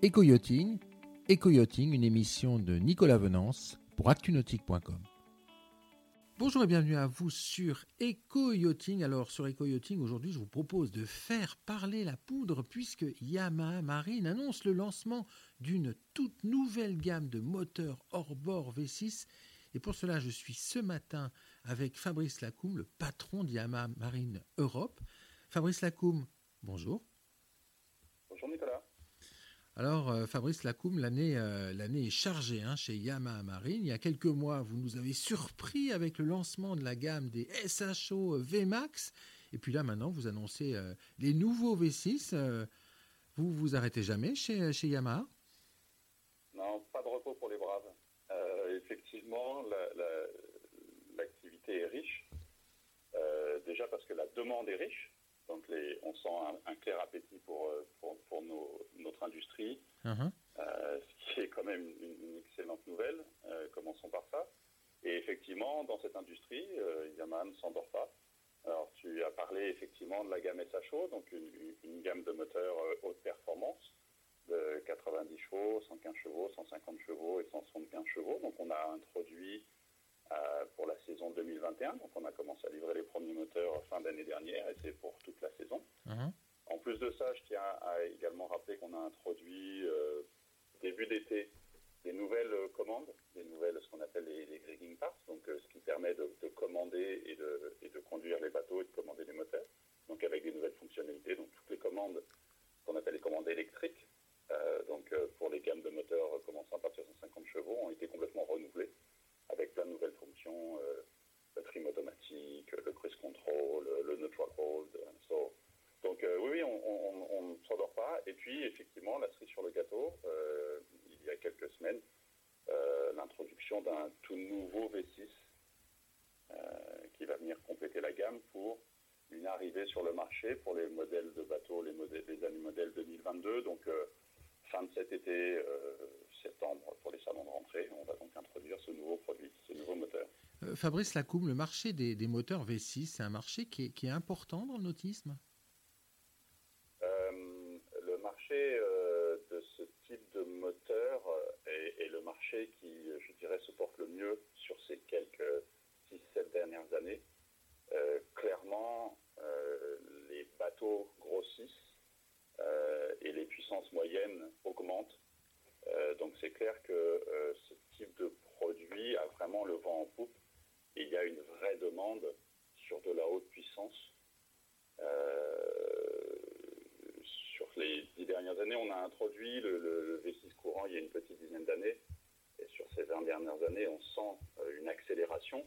Eco-Yachting, Eco-Yachting, une émission de Nicolas Venance pour actunautique.com. Bonjour et bienvenue à vous sur Eco-Yachting. Alors sur Eco-Yachting, aujourd'hui je vous propose de faire parler la poudre puisque Yamaha Marine annonce le lancement d'une toute nouvelle gamme de moteurs hors-bord V6. Et pour cela, je suis ce matin avec Fabrice Lacoum, le patron de Yamaha Marine Europe. Fabrice Lacoum, bonjour. Bonjour Nicolas. Alors, euh, Fabrice Lacoum, l'année euh, est chargée hein, chez Yamaha Marine. Il y a quelques mois, vous nous avez surpris avec le lancement de la gamme des SHO VMAX. Et puis là, maintenant, vous annoncez euh, les nouveaux V6. vous vous arrêtez jamais chez, chez Yamaha? Non, pas de repos pour les braves. effectivement, l'activité est riche. déjà parce que la demande est riche. Donc les, on sent un, clair appétit pour, euh, pour, notre industrie, uh-huh. euh, ce qui est quand même une, excellente nouvelle. Euh, commençons par ça. Et effectivement, dans cette industrie, Yamaha ne s'endort pas. Alors tu as parlé effectivement de la gamme SHO, donc une, gamme de moteurs haute performance de 90 chevaux, 115 chevaux, 150 chevaux et 175 chevaux. Donc on a introduit euh, pour la saison 2021. Donc on a commencé à livrer les premiers moteurs fin d'année dernière et c'est pour toute la saison. Uh-huh. En plus de ça, je tiens à également rappeler qu'on a introduit euh, début d'été des nouvelles commandes, des nouvelles, ce qu'on appelle les, les rigging parts, donc euh, ce qui permet de, commander et de, et de, conduire les bateaux et de commander les moteurs, donc avec des nouvelles fonctionnalités. Donc toutes les commandes qu'on appelle les commandes électriques, donc pour les gammes de moteurs commençant à partir de 150 chevaux, ont été complètement renouvelées avec plein de nouvelles fonctions, euh, le trim automatique, le cruise control, le neutral hold. donc euh, oui, on ne s'endort pas. Et puis effectivement, la cerise sur le gâteau, euh, il y a quelques semaines, d'un tout nouveau V6 qui va venir compléter la gamme pour une arrivée sur le marché pour les modèles de bateaux, les, modèles, les années modèles 2022. Donc fin de cet été, septembre pour les salons de rentrée. On va donc introduire ce nouveau produit, ce nouveau moteur. Euh, Fabrice Lacoum, le marché des, moteurs V6, c'est un marché qui est, important dans le nautisme? Euh, Le marché euh, de ce type de moteur est, le marché qui, dirais, se porte le mieux sur ces quelques 6-7 dernières années. clairement, les bateaux grossissent et les puissances moyennes augmentent euh, donc c'est clair que euh, ce type de produit a vraiment le vent en poupe et il y a une vraie demande sur de la haute puissance. Euh, sur les dix dernières années, on a introduit le, V6 courant il y a une petite dizaine d'années. Ces 20 dernières années, on sent une accélération.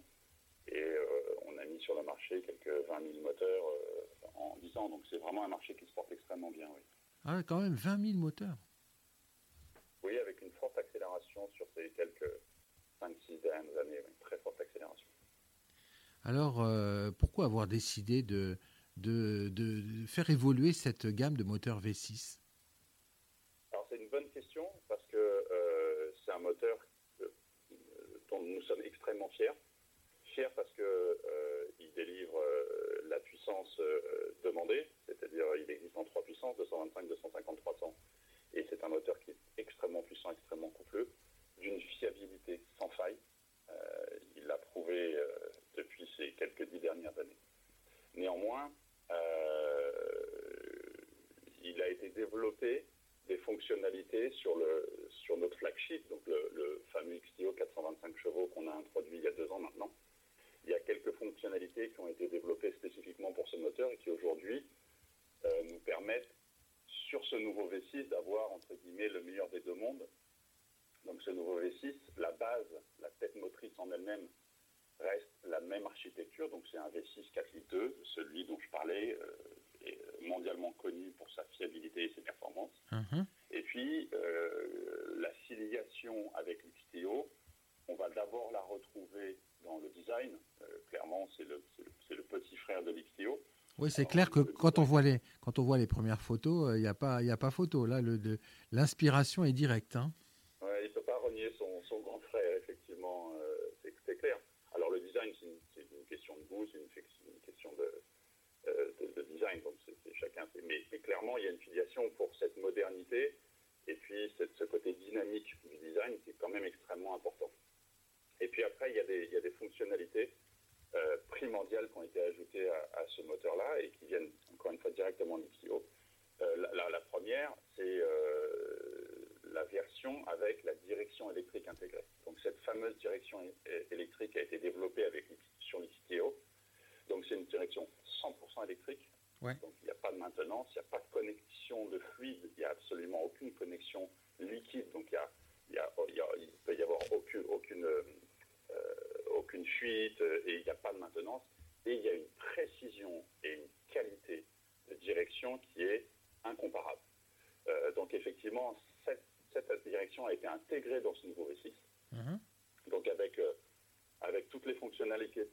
Et on a mis sur le marché quelques 20 000 moteurs en 10 ans. Donc c'est vraiment un marché qui se porte extrêmement bien. Oui. Ah, quand même 20 000 moteurs oui, avec une forte accélération sur ces quelques 5-6 dernières années, une très forte accélération. Alors, euh, pourquoi avoir décidé de, de, de, faire évoluer cette gamme de moteurs V6 Alors, c'est une bonne question parce que euh, c'est un moteur dont nous sommes fiers. Fiers parce qu'il euh, délivre la puissance demandée, c'est-à-dire il existe en trois puissances, 225, 250, 300 et c'est un moteur qui est extrêmement puissant, extrêmement coupleux, d'une fiabilité sans faille. Euh, il l'a prouvé euh, depuis ces quelques dix dernières années. Néanmoins, euh, il a été développé des fonctionnalités sur, notre flagship, donc le, XTO 425 chevaux qu'on a introduit il y a deux ans maintenant. Il y a quelques fonctionnalités qui ont été développées spécifiquement pour ce moteur et qui aujourd'hui nous permettent sur ce nouveau V6 d'avoir, entre guillemets, le meilleur des deux mondes. Donc ce nouveau V6, la base, la tête motrice en elle-même, reste la même architecture. Donc c'est un V6 4 litres 2, celui dont je parlais, euh, est mondialement connu pour sa fiabilité et ses performances. Uh-huh. Et puis euh, la ciliation avec l'XTO, on va d'abord la retrouver dans le design. Euh, clairement, c'est le, le, petit frère de l'XTO. Oui, c'est clair que quand on voit les, quand on voit les premières photos, il euh, n'y a, pas, a pas photo. Là, l'inspiration est directe. Hein. il ne peut pas renier son, son, grand frère, effectivement, euh, c'est clair. Alors le design, c'est une, question de goût, c'est une, question euh, de, de, design, donc c'est chacun. Mais, mais, clairement, il y a une filiation pour cette modernité et puis ce moteur-là et qui viennent encore une fois directement de l'XTO. La, la, première, c'est la version avec la direction électrique intégrée. Donc cette fameuse direction électrique a été développée avec, sur l'XTO. Donc c'est une direction 100% électrique. Donc il n'y a pas de maintenance, il n'y a pas de connexion de fluide, il n'y a absolument aucune connexion liquide. Donc il, y a, il, peut y avoir aucune, aucune, euh, aucune fuite et il n'y a pas de maintenance. Et il y a une précision et une qualité de direction qui est incomparable. Euh, donc effectivement, cette cette direction a été intégrée dans ce nouveau V6. Mhm. Donc avec, euh, avec toutes les fonctionnalités,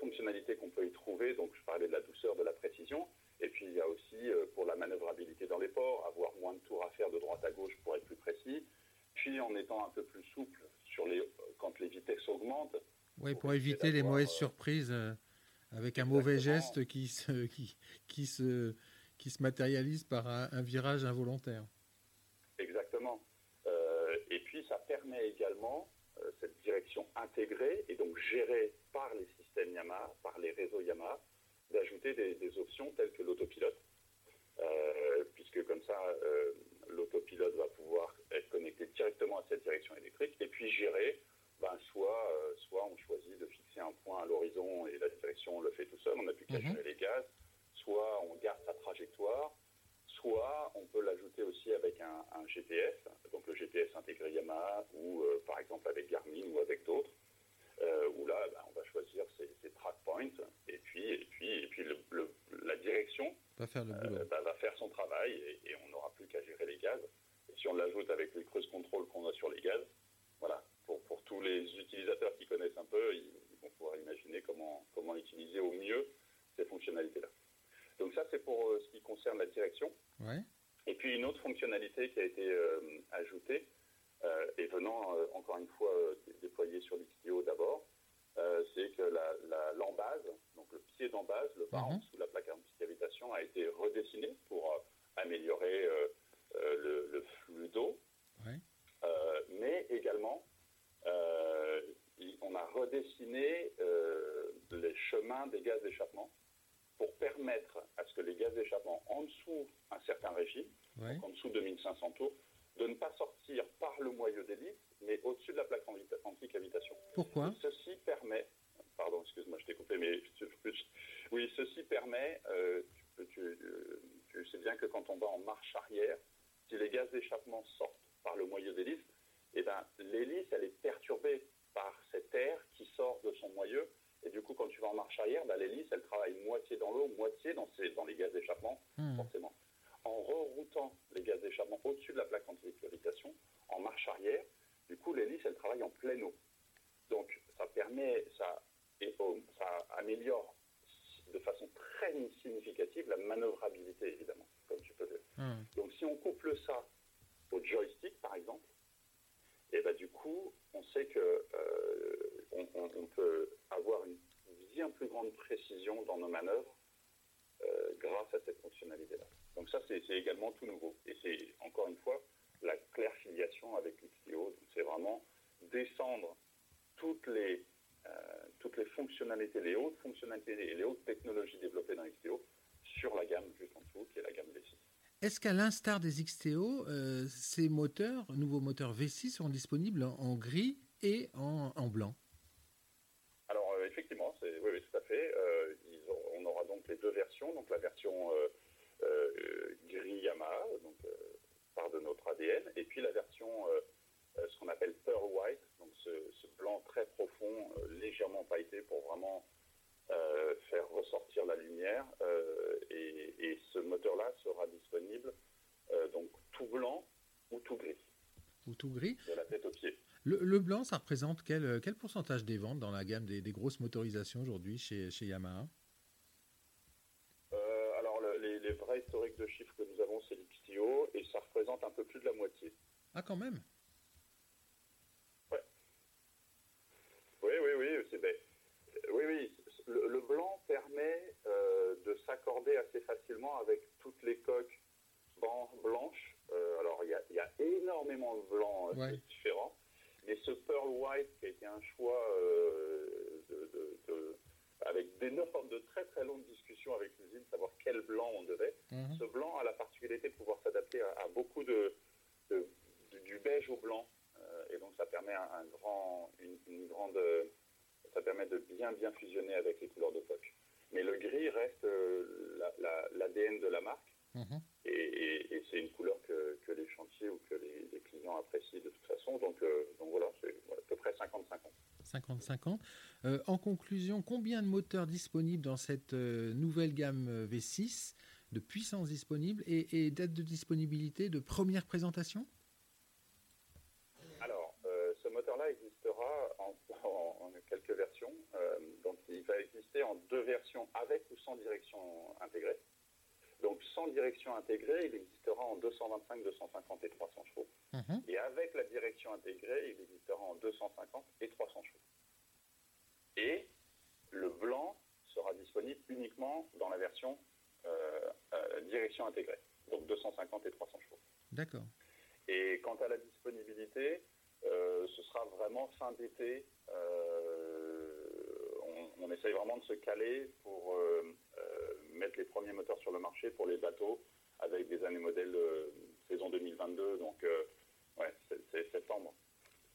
fonctionnalités qu'on peut y trouver, donc je parlais de la douceur, de la précision, et puis il y a aussi euh, pour la manœuvrabilité dans les ports, avoir moins de tours à faire de droite à gauche pour être plus précis, puis en étant un peu plus souple sur les, quand les vitesses augmentent. Oui, pour, éviter les mauvaises euh, surprises avec un mauvais geste qui se, qui, qui se, qui se matérialise par un virage involontaire. Permet également euh, cette direction intégrée et donc gérée par les systèmes Yamaha, par les réseaux Yamaha, d'ajouter des, options telles que l'autopilote, euh, puisque comme ça, euh, l'autopilote va pouvoir être connecté directement à cette direction électrique et puis gérer, ben, soit, soit on choisit de fixer un point à l'horizon et la direction on le fait tout seul, on n'a plus qu'à mhm. gérer les gaz, soit on garde sa trajectoire, soit on peut l'ajouter aussi avec un, GPS, donc le GPS intégré Yamaha ou euh, par exemple avec Garmin ou avec d'autres, euh, où là ben, on va choisir ses, track points et puis, et puis, et puis la direction va faire, euh, ben, va faire son travail et, on n'aura plus qu'à gérer les gaz. Et si on l'ajoute avec les cruise control qu'on a sur les gaz, voilà, pour, pour tous les utilisateurs qui connaissent un peu, ils, vont pouvoir imaginer comment, comment utiliser au mieux ces fonctionnalités-là. Donc ça, c'est pour euh, ce qui concerne la direction. Et puis une autre fonctionnalité qui a été euh, ajoutée, euh, et venant encore une fois déployée sur l'XTO d'abord, c'est que l'embase, donc le pied d'embase, le bas mhm. sous la plaque anti-cavitation, a été redessiné pour améliorer le, le, flux d'eau. mais également, on a redessiné les chemins des gaz d'échappement pour permettre à ce que les gaz d'échappement en dessous un certain régime, donc en dessous de 1500 tours, de ne pas sortir par le moyeu d'hélice, mais au-dessus de la plaque anti-cavitation. Pourquoi? Ceci permet, pardon, excuse-moi, je t'ai coupé, mais oui, ceci permet, euh, tu, sais bien que quand on va en marche arrière, si les gaz d'échappement sortent par le moyeu d'hélice, eh ben, l'hélice, elle est perturbée par cet air qui sort de son moyeu et du coup, quand tu vas en marche arrière, bah, l'hélice, elle travaille moitié dans l'eau, moitié dans, dans les gaz d'échappement, hmm. forcément. En reroutant les gaz d'échappement au-dessus de la plaque anti-gravitation, en marche arrière, du coup, l'hélice, elle travaille en pleine eau. Donc, ça permet, ça, et, ça améliore de façon très significative la manœuvrabilité, évidemment, comme tu peux dire. Hmm. Donc, si on couple ça au joystick, par exemple, et bah, du coup, on sait que euh, on, peut avoir une bien plus grande précision dans nos manœuvres euh, grâce à cette fonctionnalité-là. Donc ça, c'est également tout nouveau. Et c'est, encore une fois, la claire filiation avec l'XTO. C'est vraiment descendre toutes les, euh, toutes les fonctionnalités, les hautes fonctionnalités et les hautes technologies développées dans l'XTO sur la gamme juste en dessous, qui est la gamme V6. Est-ce qu'à l'instar des XTO, euh, ces moteurs, nouveaux moteurs V6, seront disponibles en, gris et en, blanc? Effectivement, oui, oui, tout à fait. Euh, on aura donc les deux versions, donc la version gris Yamaha, donc part de notre ADN, et puis la version ce qu'on appelle pearl white, donc ce, ce blanc très profond, légèrement pailleté pour vraiment euh, faire ressortir la lumière euh, et, ce moteur-là sera disponible euh, donc tout blanc ou tout gris. Ou tout gris. De la tête aux pieds. Le, blanc, ça représente quel, quel, pourcentage des ventes dans la gamme des, grosses motorisations aujourd'hui chez, chez Yamaha? Alors les, les, vrais historiques de chiffres que nous avons, c'est l'XTO et ça représente un peu plus de la moitié. Ah quand même Ouais. Oui, oui, oui, c'est bête. Oui, oui, le, blanc permet euh, de s'accorder assez facilement avec toutes les coques blanches. Euh, alors, il y, a énormément de blancs euh, différents, mais ce pearl white qui a été un choix avec des normes de très très longue discussion avec l'usine, savoir quel blanc on devait. Mhm. Ce blanc a la particularité de pouvoir s'adapter à, beaucoup de, du beige au blanc. et donc ça permet un, grand, une, grande, ça permet de bien bien fusionner avec les couleurs de poche. Mais le gris reste l'ADN de la marque. Mhm. Et, c'est une couleur que, les chantiers ou que les, clients apprécient de toute façon. Donc, donc voilà, c'est à peu près 50-50. 50-50. Euh, en conclusion, combien de moteurs disponibles dans cette euh, nouvelle gamme euh, V6 de puissance disponible et, date de disponibilité de première présentation Alors, ce moteur-là en, quelques versions. donc, il va exister en deux versions avec ou sans direction intégrée. Donc, sans direction intégrée, il existera en 225, 250 et 300 chevaux. Mhm. Et avec la direction intégrée, il existera en 250 et 300 chevaux. Et le blanc sera disponible uniquement dans la version euh, euh, direction intégrée, donc 250 et 300 chevaux. D'accord. Et quant à la disponibilité, euh, ce sera vraiment fin d'été. on, on, essaye vraiment de se caler pour mettre les premiers moteurs sur le marché pour les bateaux avec des années modèles saison 2022. Donc, ouais, c'est septembre.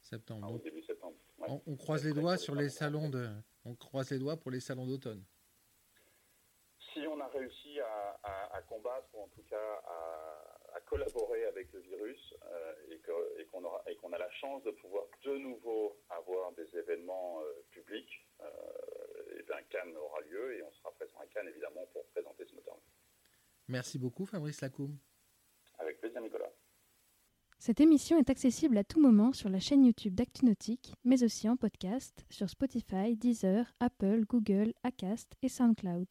Septembre. Ah, début septembre. On, croise les doigts sur les salons de. On croise les doigts pour les salons d'automne. Si on a réussi à, combattre ou en tout cas à, collaborer avec le virus euh, et qu'on aura et qu'on a la chance de pouvoir de nouveau avoir des événements euh, publics, euh, et bien Cannes aura lieu et on sera présent à Cannes évidemment pour présenter ce moteur. Merci beaucoup Fabrice Lacoum. Avec plaisir Nicolas. Cette émission est accessible à tout moment sur la chaîne YouTube d'ActuNautique, mais aussi en podcast sur Spotify, Deezer, Apple, Google, Acast et SoundCloud.